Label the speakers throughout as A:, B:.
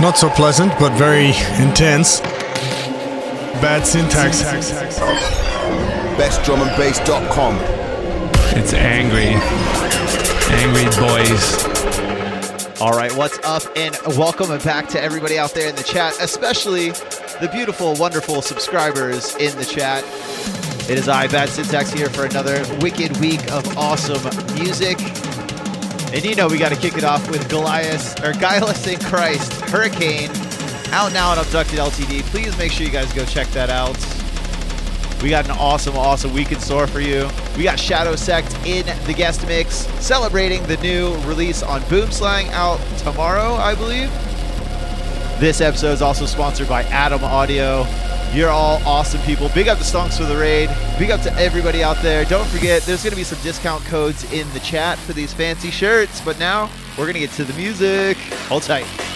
A: Not so pleasant, but very intense. Bad syntax.
B: BestDrumAndBass.com.
C: It's angry. Angry boys.
D: All right, what's up, and welcome back to everybody out there in the chat, especially the beautiful, wonderful subscribers in the chat. It is I, Bad Syntax, here for another wicked week of awesome music. And you know we got to kick it off with Goliath or Guileless in Christ Hurricane out now on Abducted LTD. Please make sure you guys go check that out. We got an awesome, awesome week in store for you. We got Shadow Sect in the guest mix, celebrating the new release on Boomslang out tomorrow, I believe. This episode is also sponsored by Adam Audio. You're all awesome people. Big up to Stonks for the raid. Big up to everybody out there. Don't forget, there's going to be some discount codes in the chat for these fancy shirts. But now, we're going to get to the music. Hold tight.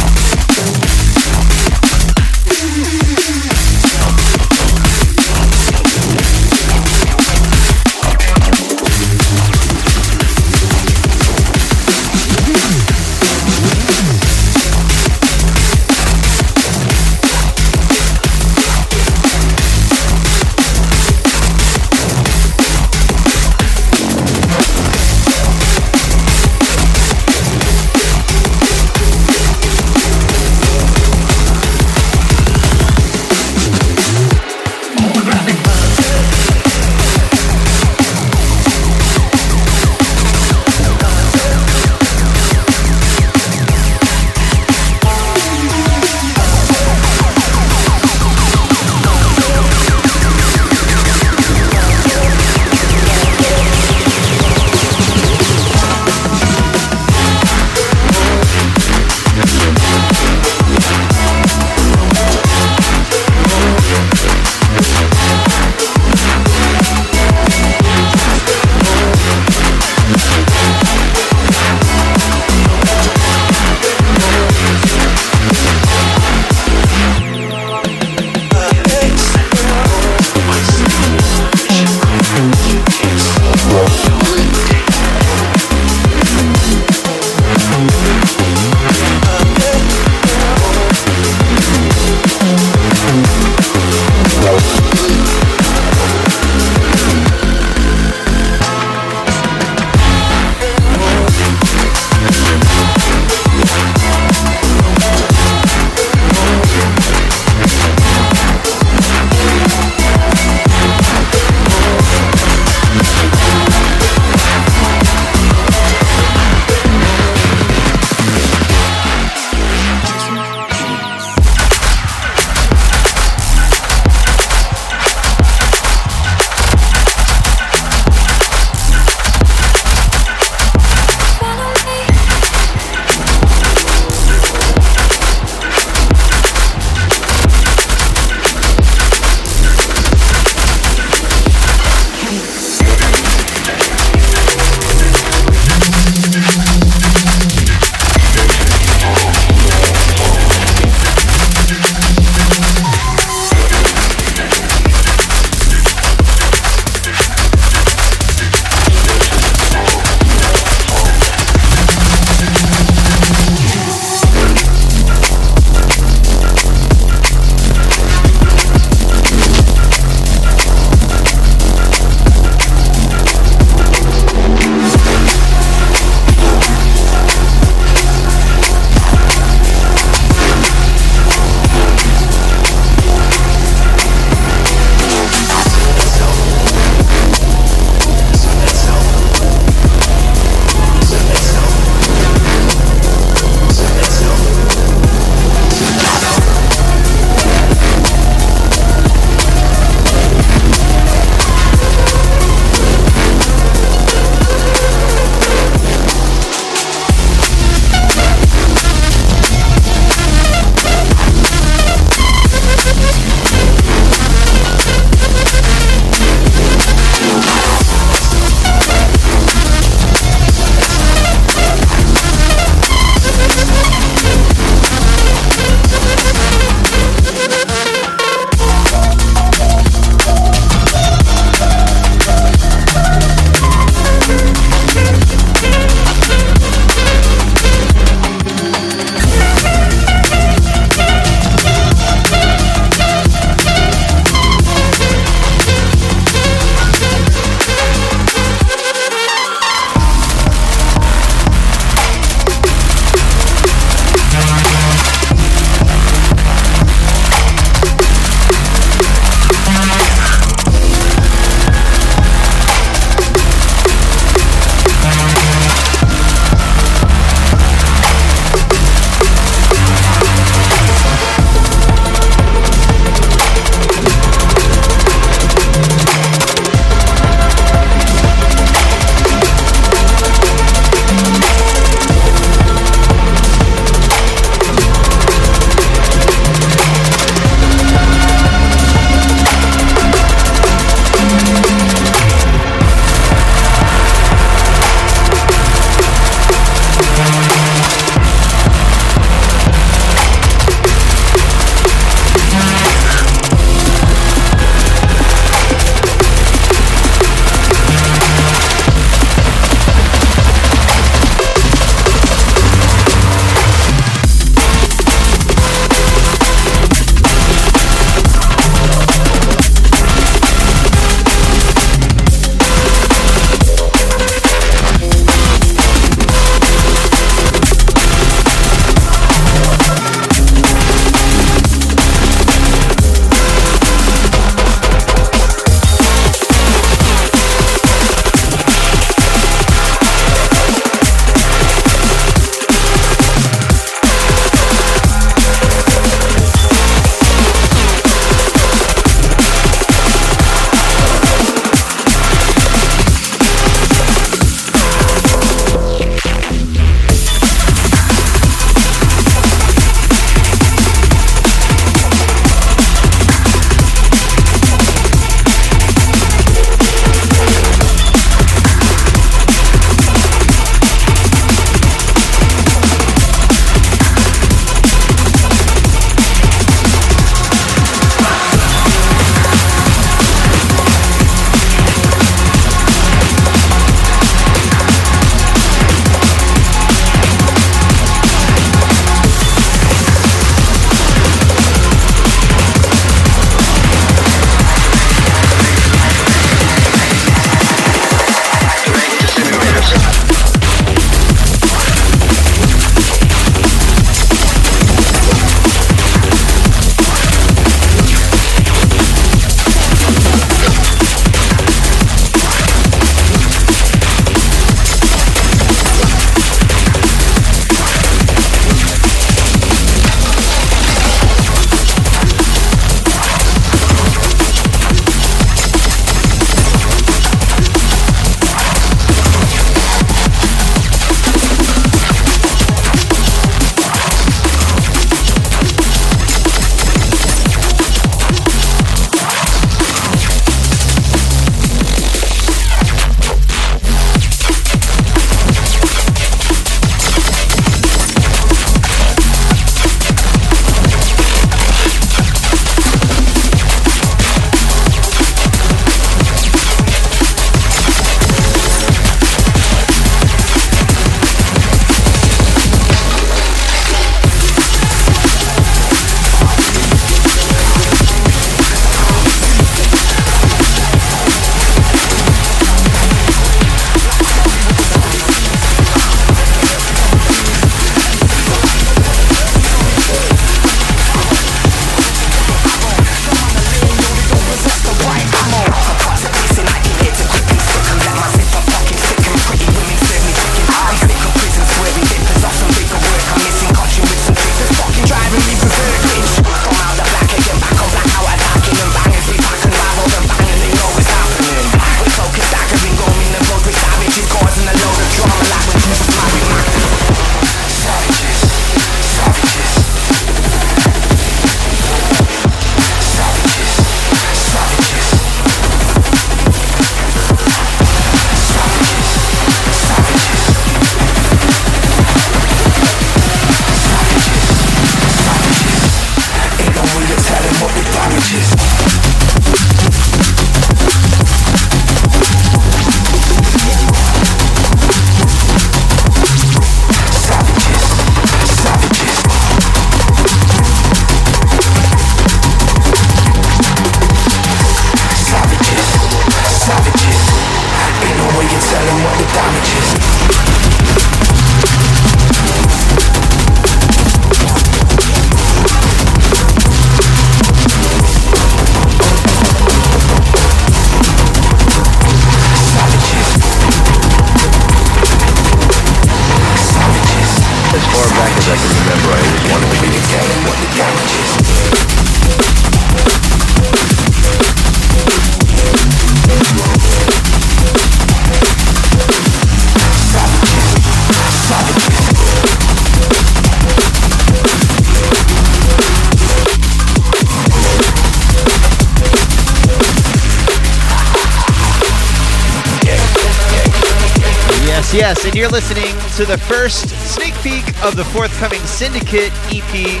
D: Of the forthcoming Syndicate EP.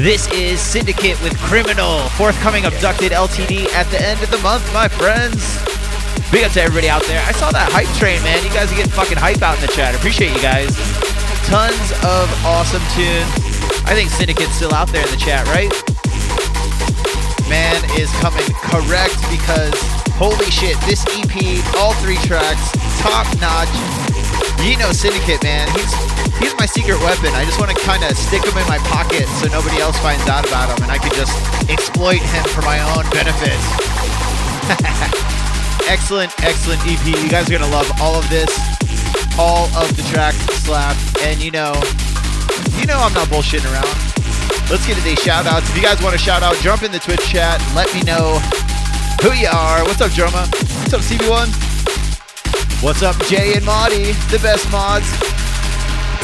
D: This is Syndicate with Criminal, forthcoming Abducted LTD at the end of the month, my friends. Big up to everybody out there. I saw that hype train, man. You guys are getting fucking hype out in the chat. Appreciate you guys. Tons of awesome tunes. I think Syndicate's still out there in the chat, right? Man is coming correct because holy shit, this EP, all three tracks, top notch. You know Syndicate, man. He's he's my secret weapon. I just want to kind of stick him in my pocket so nobody else finds out about him and I can just exploit him for my own benefit. excellent, excellent EP. You guys are gonna love all of this. All of the tracks slap, and you know, you know I'm not bullshitting around. Let's get to these shout outs. If you guys want to shout out, jump in the Twitch chat. Let me know who you are. What's up, Droma? What's up, CB1? What's up, Jay and Maudie, the best mods?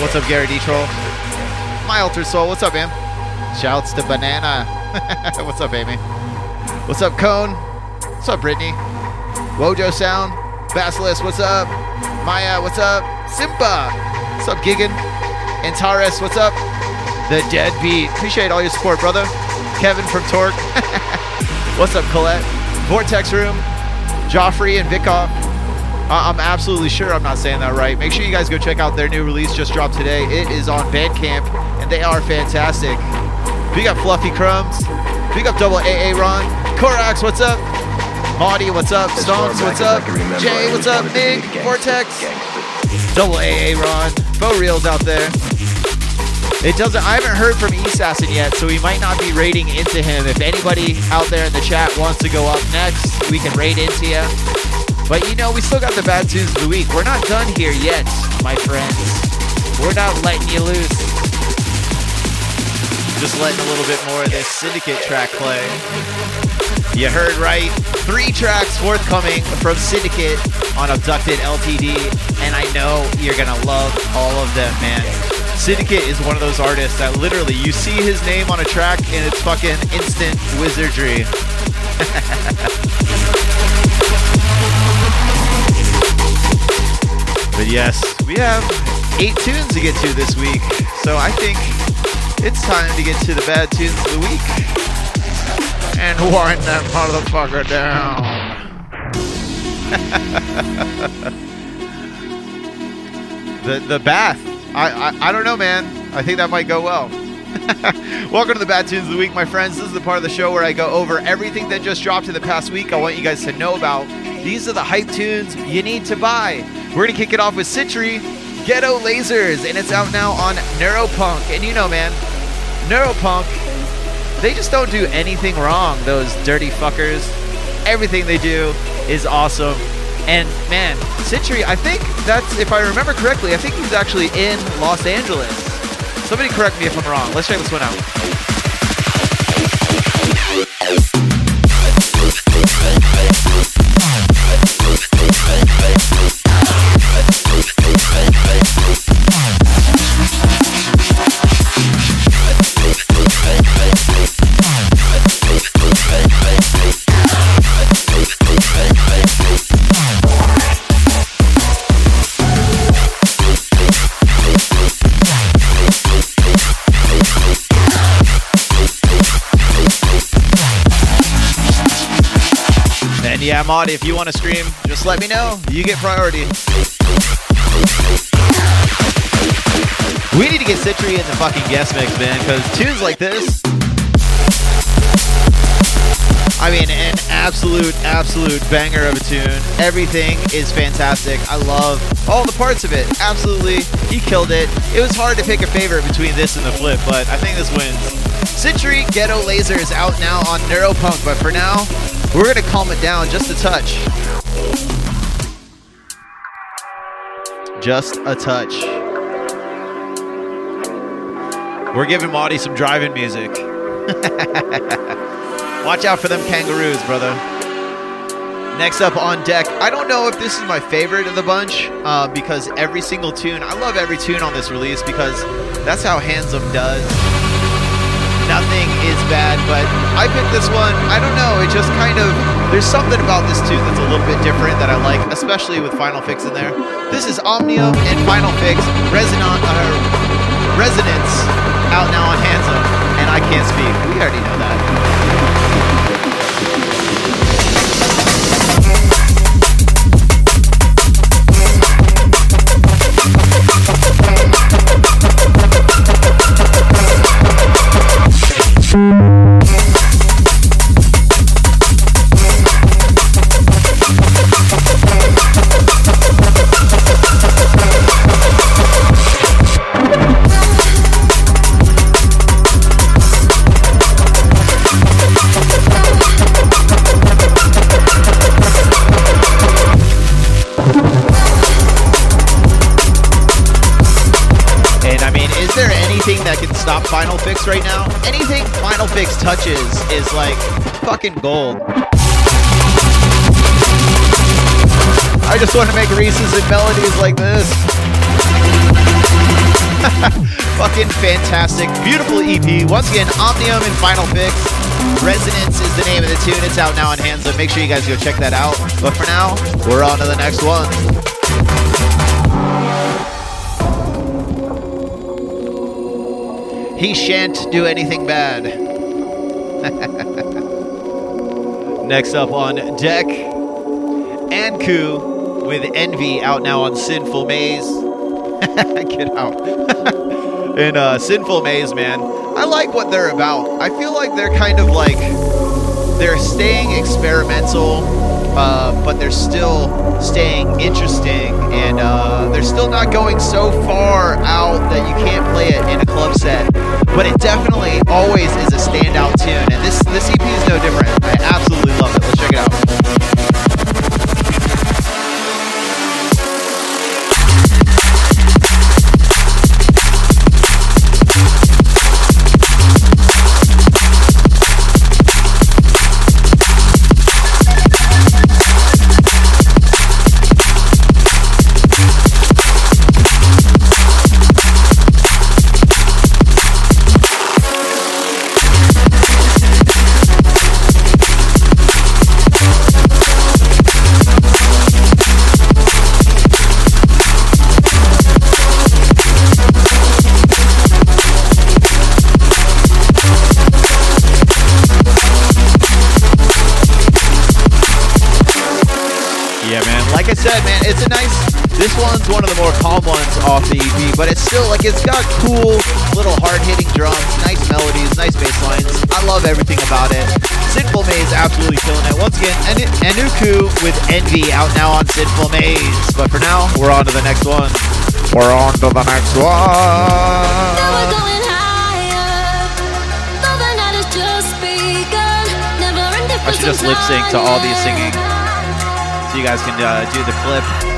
D: What's up, Gary D. Troll? My Altered Soul, what's up, man? Shouts to Banana. what's up, Amy? What's up, Cone? What's up, Brittany? Wojo Sound, Basilisk, what's up? Maya, what's up? Simba, what's up, Gigan? Antares, what's up? The Deadbeat, appreciate all your support, brother. Kevin from Torque, what's up, Colette? Vortex Room, Joffrey and Vikov. I'm absolutely sure I'm not saying that right. Make sure you guys go check out their new release just dropped today. It is on Bandcamp, and they are fantastic. Big up Fluffy Crumbs. Big up Double AA Ron. Korax, what's up? Maudie, what's up? Stonks, what's up? Jay, what's up? Nick, Vortex. Double AA Ron. Bo Reels out there. It doesn't. I haven't heard from Assassin yet, so we might not be raiding into him. If anybody out there in the chat wants to go up next, we can raid into you. But you know, we still got the bad tunes of the week. We're not done here yet, my friends. We're not letting you loose. Just letting a little bit more of this Syndicate track play. You heard right. Three tracks forthcoming from Syndicate on Abducted LTD, and I know you're gonna love all of them, man. Syndicate is one of those artists that literally you see his name on a track and it's fucking instant wizardry. But yes, we have eight tunes to get to this week. So I think it's time to get to the bad tunes of the week. And wind that motherfucker down. the the bath. I, I I don't know, man. I think that might go well. Welcome to the Bad Tunes of the Week, my friends. This is the part of the show where I go over everything that just dropped in the past week. I want you guys to know about. These are the hype tunes you need to buy. We're gonna kick it off with Citry, Ghetto Lasers, and it's out now on Neuropunk. And you know, man, Neuropunk, they just don't do anything wrong, those dirty fuckers. Everything they do is awesome. And man, Citry, I think that's, if I remember correctly, I think he's actually in Los Angeles. Somebody correct me if I'm wrong. Let's check this one out. And yeah, Mod, if you want to stream, just let me know. You get priority. We need to get Citry in the fucking guest mix, man, because tunes like this. I mean, an absolute, absolute banger of a tune. Everything is fantastic. I love all the parts of it. Absolutely, he killed it. It was hard to pick a favorite between this and the flip, but I think this wins. Citry Ghetto Laser is out now on Neuropunk, but for now, we're gonna calm it down just a touch. Just a touch. We're giving Maudie some driving music. Watch out for them kangaroos, brother. Next up on deck, I don't know if this is my favorite of the bunch uh, because every single tune, I love every tune on this release because that's how Handsome does. Nothing is bad, but I picked this one. I don't know. It just kind of there's something about this too that's a little bit different that I like, especially with Final Fix in there. This is Omnium and Final Fix Resonant uh, Resonance out now on Handsome, and I can't speak. We already know that. Stop Final Fix right now? Anything Final Fix touches is like fucking gold. I just want to make Reese's and melodies like this. fucking fantastic. Beautiful EP. Once again, Omnium and Final Fix. Resonance is the name of the tune. It's out now on Hands Up. Make sure you guys go check that out. But for now, we're on to the next one. He shan't do anything bad. Next up on deck, Anku with Envy out now on Sinful Maze. Get out. in uh, Sinful Maze, man. I like what they're about. I feel like they're kind of like they're staying experimental, uh, but they're still staying interesting, and uh, they're still not going so far out that you can't play it in a club set. But it definitely always is a standout tune, and this this EP is no different. I absolutely love it. Let's check it out. Like it's got cool little hard-hitting drums, nice melodies, nice bass lines. I love everything about it. Sinful Maze absolutely killing it. Once again, Enu- Enuku with Envy out now on Sinful Maze. But for now, we're on to the next one. We're on to the next one.
B: going higher. Though the night has just begun. Never ending
D: I should just lip sync to all these singing. So you guys can uh, do the clip.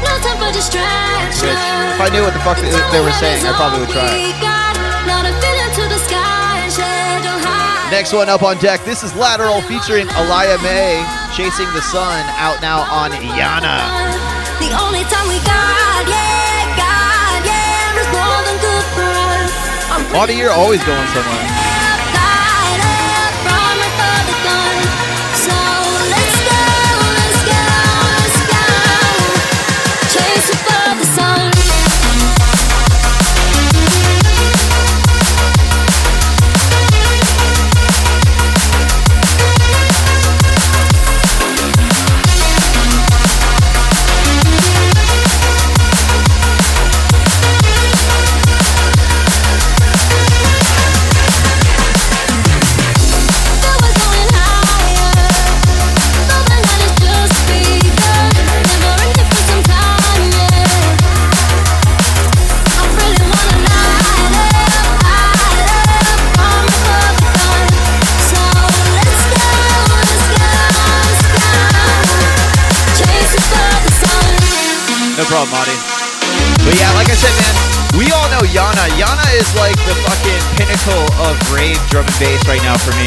B: No time for distraction.
D: Which, if I knew what the fuck they, they were saying, I probably would try it.
B: Not a feeling to the sky, shadow high.
D: Next one up on deck. This is Lateral featuring Alaya May, Chasing the Sun, out now on Yana.
B: The only time we got, yeah, got, yeah, is more than good for us.
D: Audio, you're always going somewhere. problem, Monty. But yeah, like I said, man, we all know Yana. Yana is like the fucking pinnacle of rave drum and bass right now for me.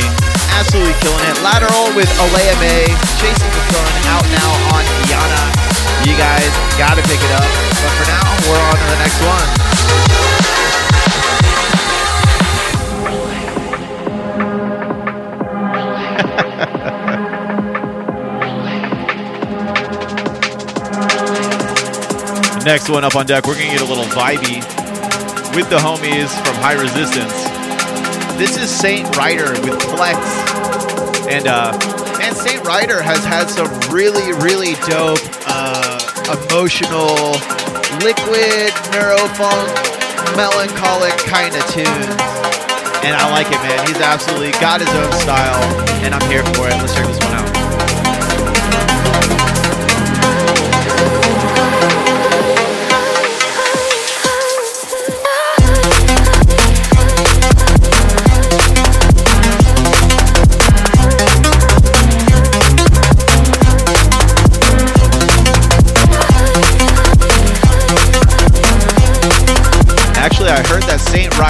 D: Absolutely killing it. Lateral with Alea May, Chasing the Sun, out now on Yana. You guys gotta pick it up. But for now, we're on to the next one. Ha ha ha. Next one up on deck, we're gonna get a little vibey with the homies from High Resistance. This is Saint Ryder with Plex, and uh, and Saint Ryder has had some really really dope, uh, emotional, liquid neurofunk, melancholic kind of tunes, and I like it, man. He's absolutely got his own style, and I'm here for it. Let's check this one out.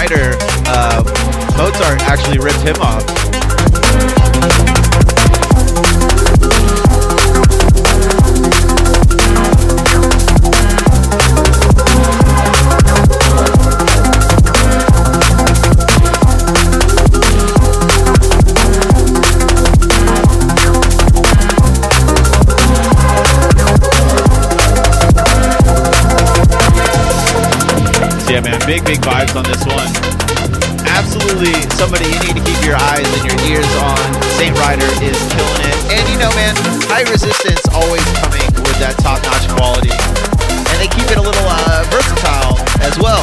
D: Ryder, uh, Mozart actually ripped him off. Yeah, man, big, big vibes on this one. Absolutely, somebody you need to keep your eyes and your ears on. Saint Ryder is killing it. And you know, man, high resistance always coming with that top notch quality. And they keep it a little uh, versatile as well.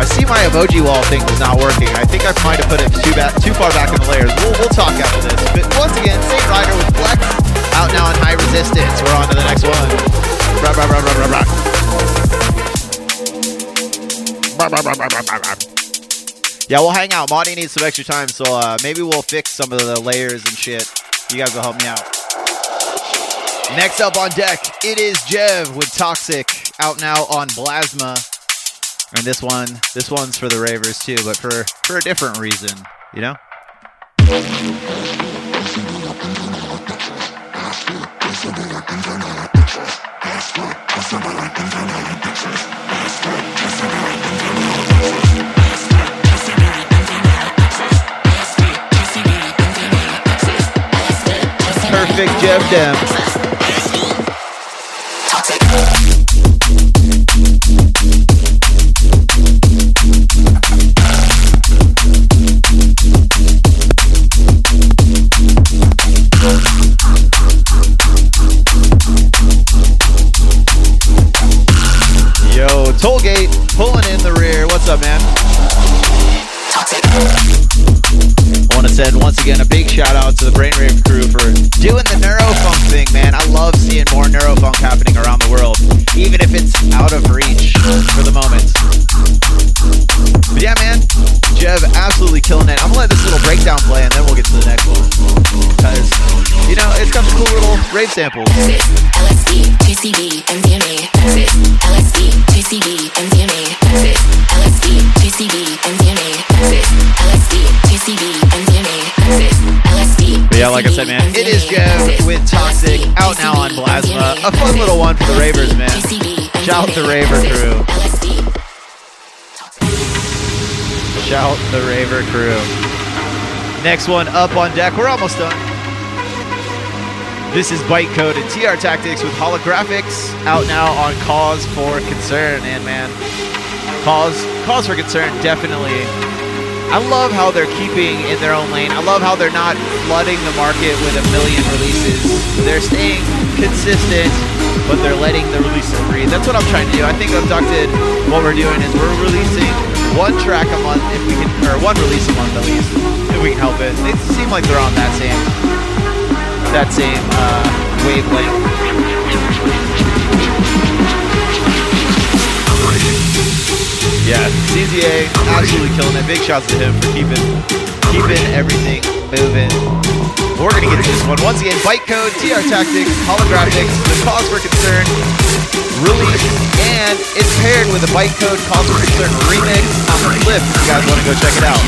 D: I see my emoji wall thing is not working. I think I might have put it too, ba- too far back in the layers. We'll, we'll talk after this. But once again, Saint Ryder with Flex out now on high resistance. We're on to the next one. Rah, rah, rah, rah, rah, rah. Yeah, we'll hang out. Monty needs some extra time, so uh, maybe we'll fix some of the layers and shit. You guys will help me out. Next up on deck, it is Jev with Toxic out now on Plasma. And this one, this one's for the ravers too, but for for a different reason, you know. Yo, Tollgate pulling in the rear. What's up, man? Want to send once again a big shout out to the Brain Rave crew for doing the rave samples.
E: LSD, TCB, MDMA. LSD, TCB, MDMA. LSD, TCB, MDMA. LSD, TCB, MDMA.
D: But yeah, like I said, man, it is Jev with Toxic out now on Plasma. A fun little one for the ravers, man. Shout out the Raver crew. Shout the Raver crew. Next one up on deck. We're almost done. This is Bytecode and TR Tactics with holographics out now on Cause for Concern. And man, cause cause for concern definitely. I love how they're keeping in their own lane. I love how they're not flooding the market with a million releases. They're staying consistent, but they're letting the releases breathe. That's what I'm trying to do. I think Abducted, what we're doing is we're releasing one track a month if we can, or one release a month at least, if we can help it. They seem like they're on that same, that same uh, wavelength. Yeah, CZA absolutely killing it. Big shouts to him for keeping keeping everything moving. We're gonna get to this one once again. Bytecode, TR Tactics, Holographics, the Cause for Concern release, and it's paired with a Bytecode Cause for Concern remix on the flip. If you guys want to go check it out.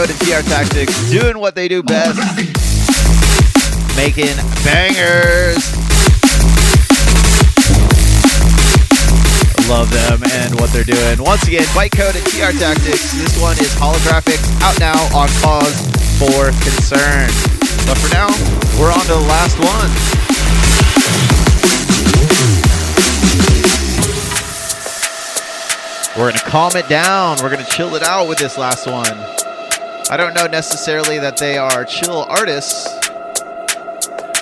D: Bytecode and TR Tactics doing what they do best, making bangers. Love them and what they're doing. Once again, Bytecode and TR Tactics. This one is holographics out now on Cause for Concern. But for now, we're on to the last one. We're gonna calm it down. We're gonna chill it out with this last one. I don't know necessarily that they are chill artists,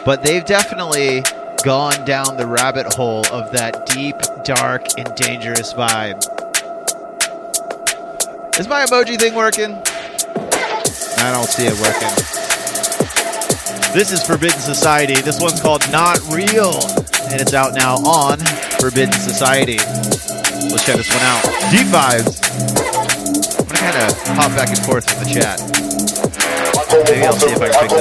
D: but they've definitely gone down the rabbit hole of that deep, dark, and dangerous vibe. Is my emoji thing working? I don't see it working. This is Forbidden Society. This one's called Not Real, and it's out now on Forbidden Society. Let's check this one out. Deep vibes. Kind of hop back and forth with the chat. Maybe I'll see if I can fix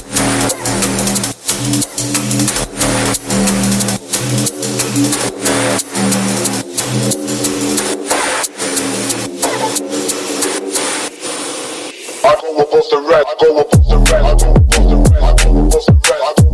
D: that.
F: Go above the red, I go above the red, I go above the go the red,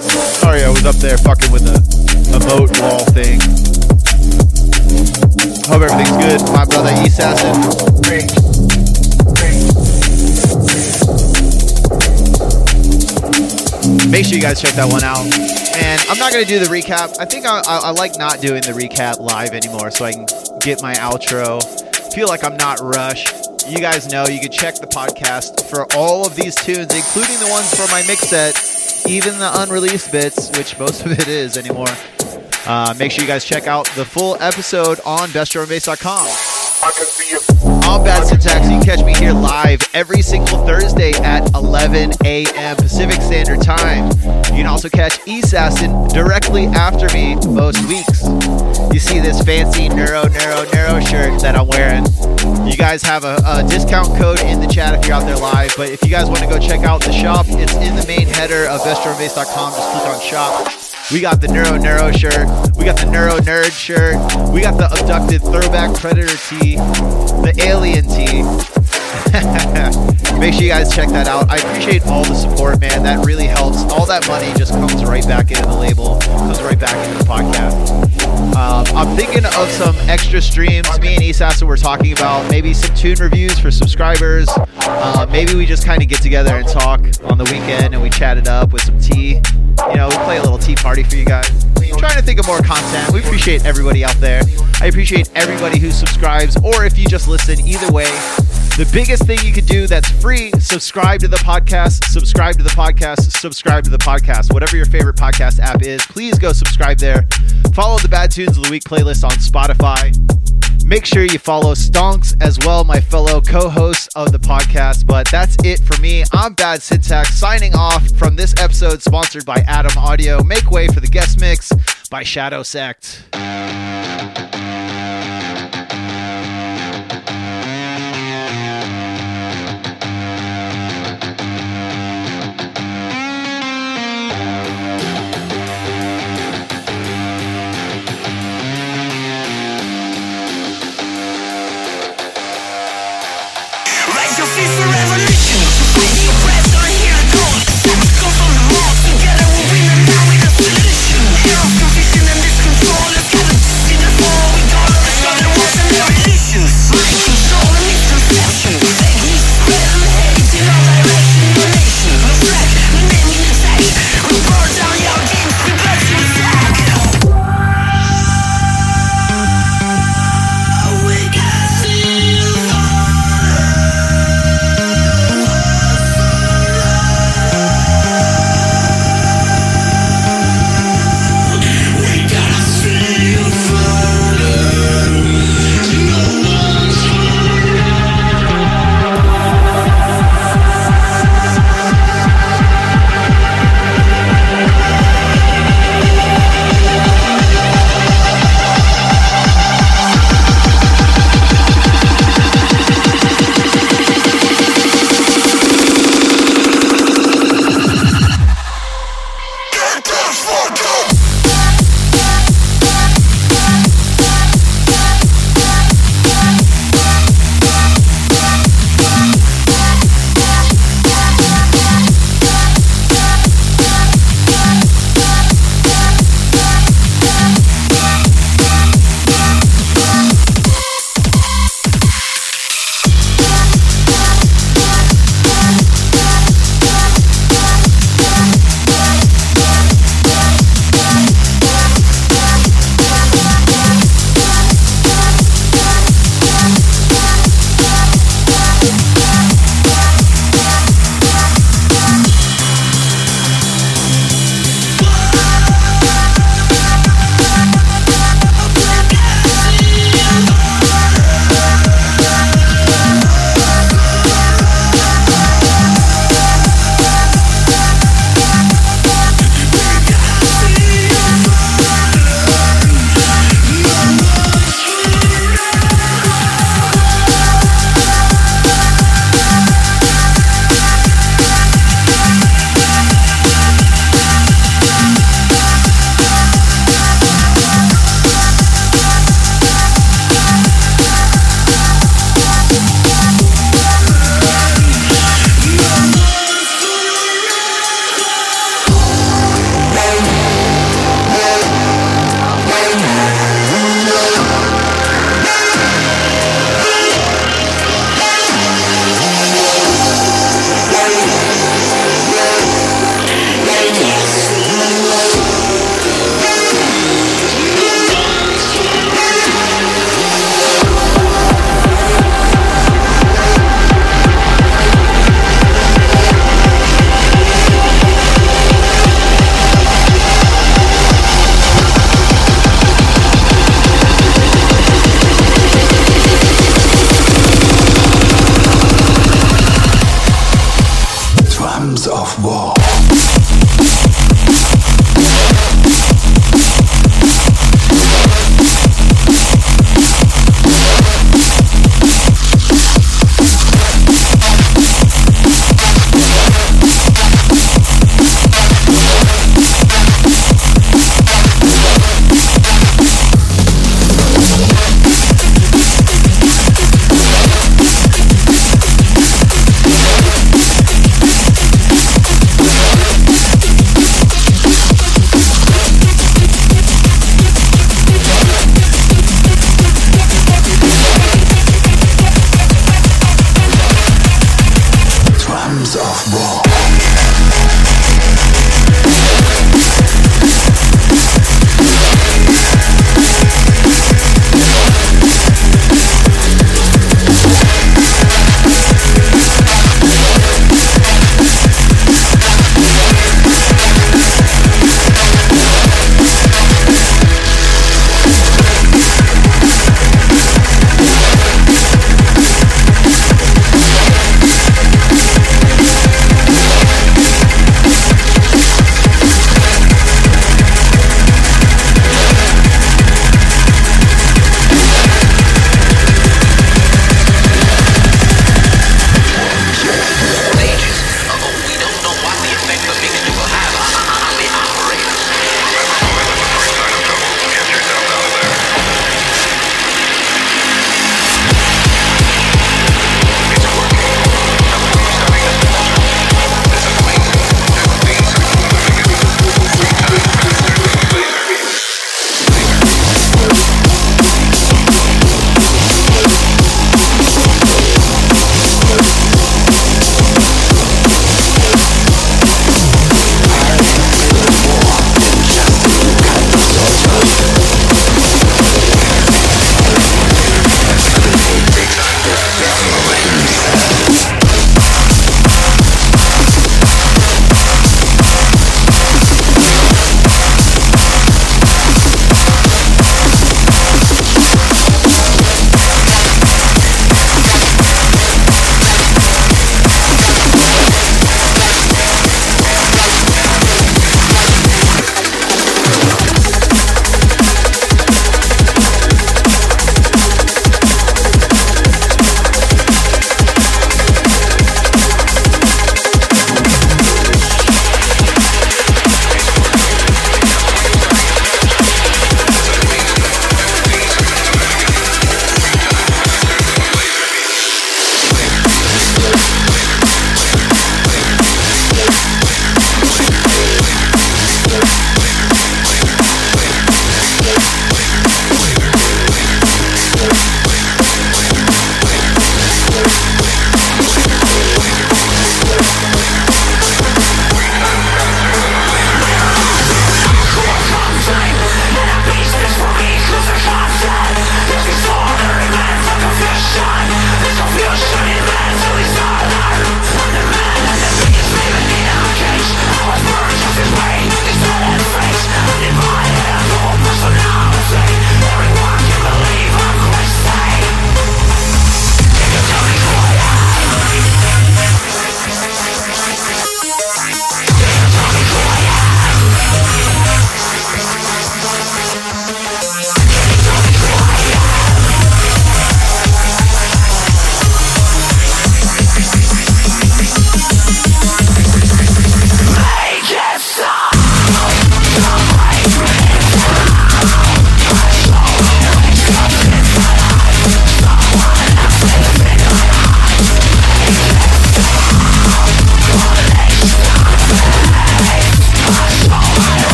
D: Sorry, I was up there fucking with the emote wall thing. Hope everything's good, my brother Assassin. Make sure you guys check that one out. And I'm not going to do the recap. I think I, I, I like not doing the recap live anymore so I can get my outro. Feel like I'm not rushed. You guys know you can check the podcast for all of these tunes, including the ones from my mix set, even the unreleased bits, which most of it is anymore. Uh, make sure you guys check out the full episode on bestdrumandbass.com. I'm Bad Syntax. You can catch me here live every single Thursday at 11 a.m. Pacific Standard Time. You can also catch Assassin directly after me most weeks. You see this fancy Neuro, Neuro, Neuro shirt that I'm wearing. You guys have a, a discount code in the chat if you're out there live. But if you guys want to go check out the shop, it's in the main header of bestdrumbase.com. Just click on shop. We got the Neuro Neuro shirt. We got the Neuro Nerd shirt. We got the Abducted Throwback Predator tee. The Alien tee. Make sure you guys check that out. I appreciate all the support, man. That really helps. All that money just comes right back into the label, comes right back into the podcast. Um, I'm thinking of some extra streams. Me and Assassin were talking about maybe some tune reviews for subscribers. Uh, maybe we just kind of get together and talk on the weekend and we chat it up with some tea. You know, we play a little tea party for you guys. Trying to think of more content. We appreciate everybody out there. I appreciate everybody who subscribes or if you just listen. Either way, the biggest thing you could do that's free, subscribe to the podcast, subscribe to the podcast, subscribe to the podcast. Whatever your favorite podcast app is, please go subscribe there. Follow the Bad Tunes of the Week playlist on Spotify. Make sure you follow Stonks as well, my fellow co hosts of the podcast. But that's it for me. I'm Bad Syntax signing off from this episode sponsored by Adam Audio. Make way for the guest mix by Shadow Sect.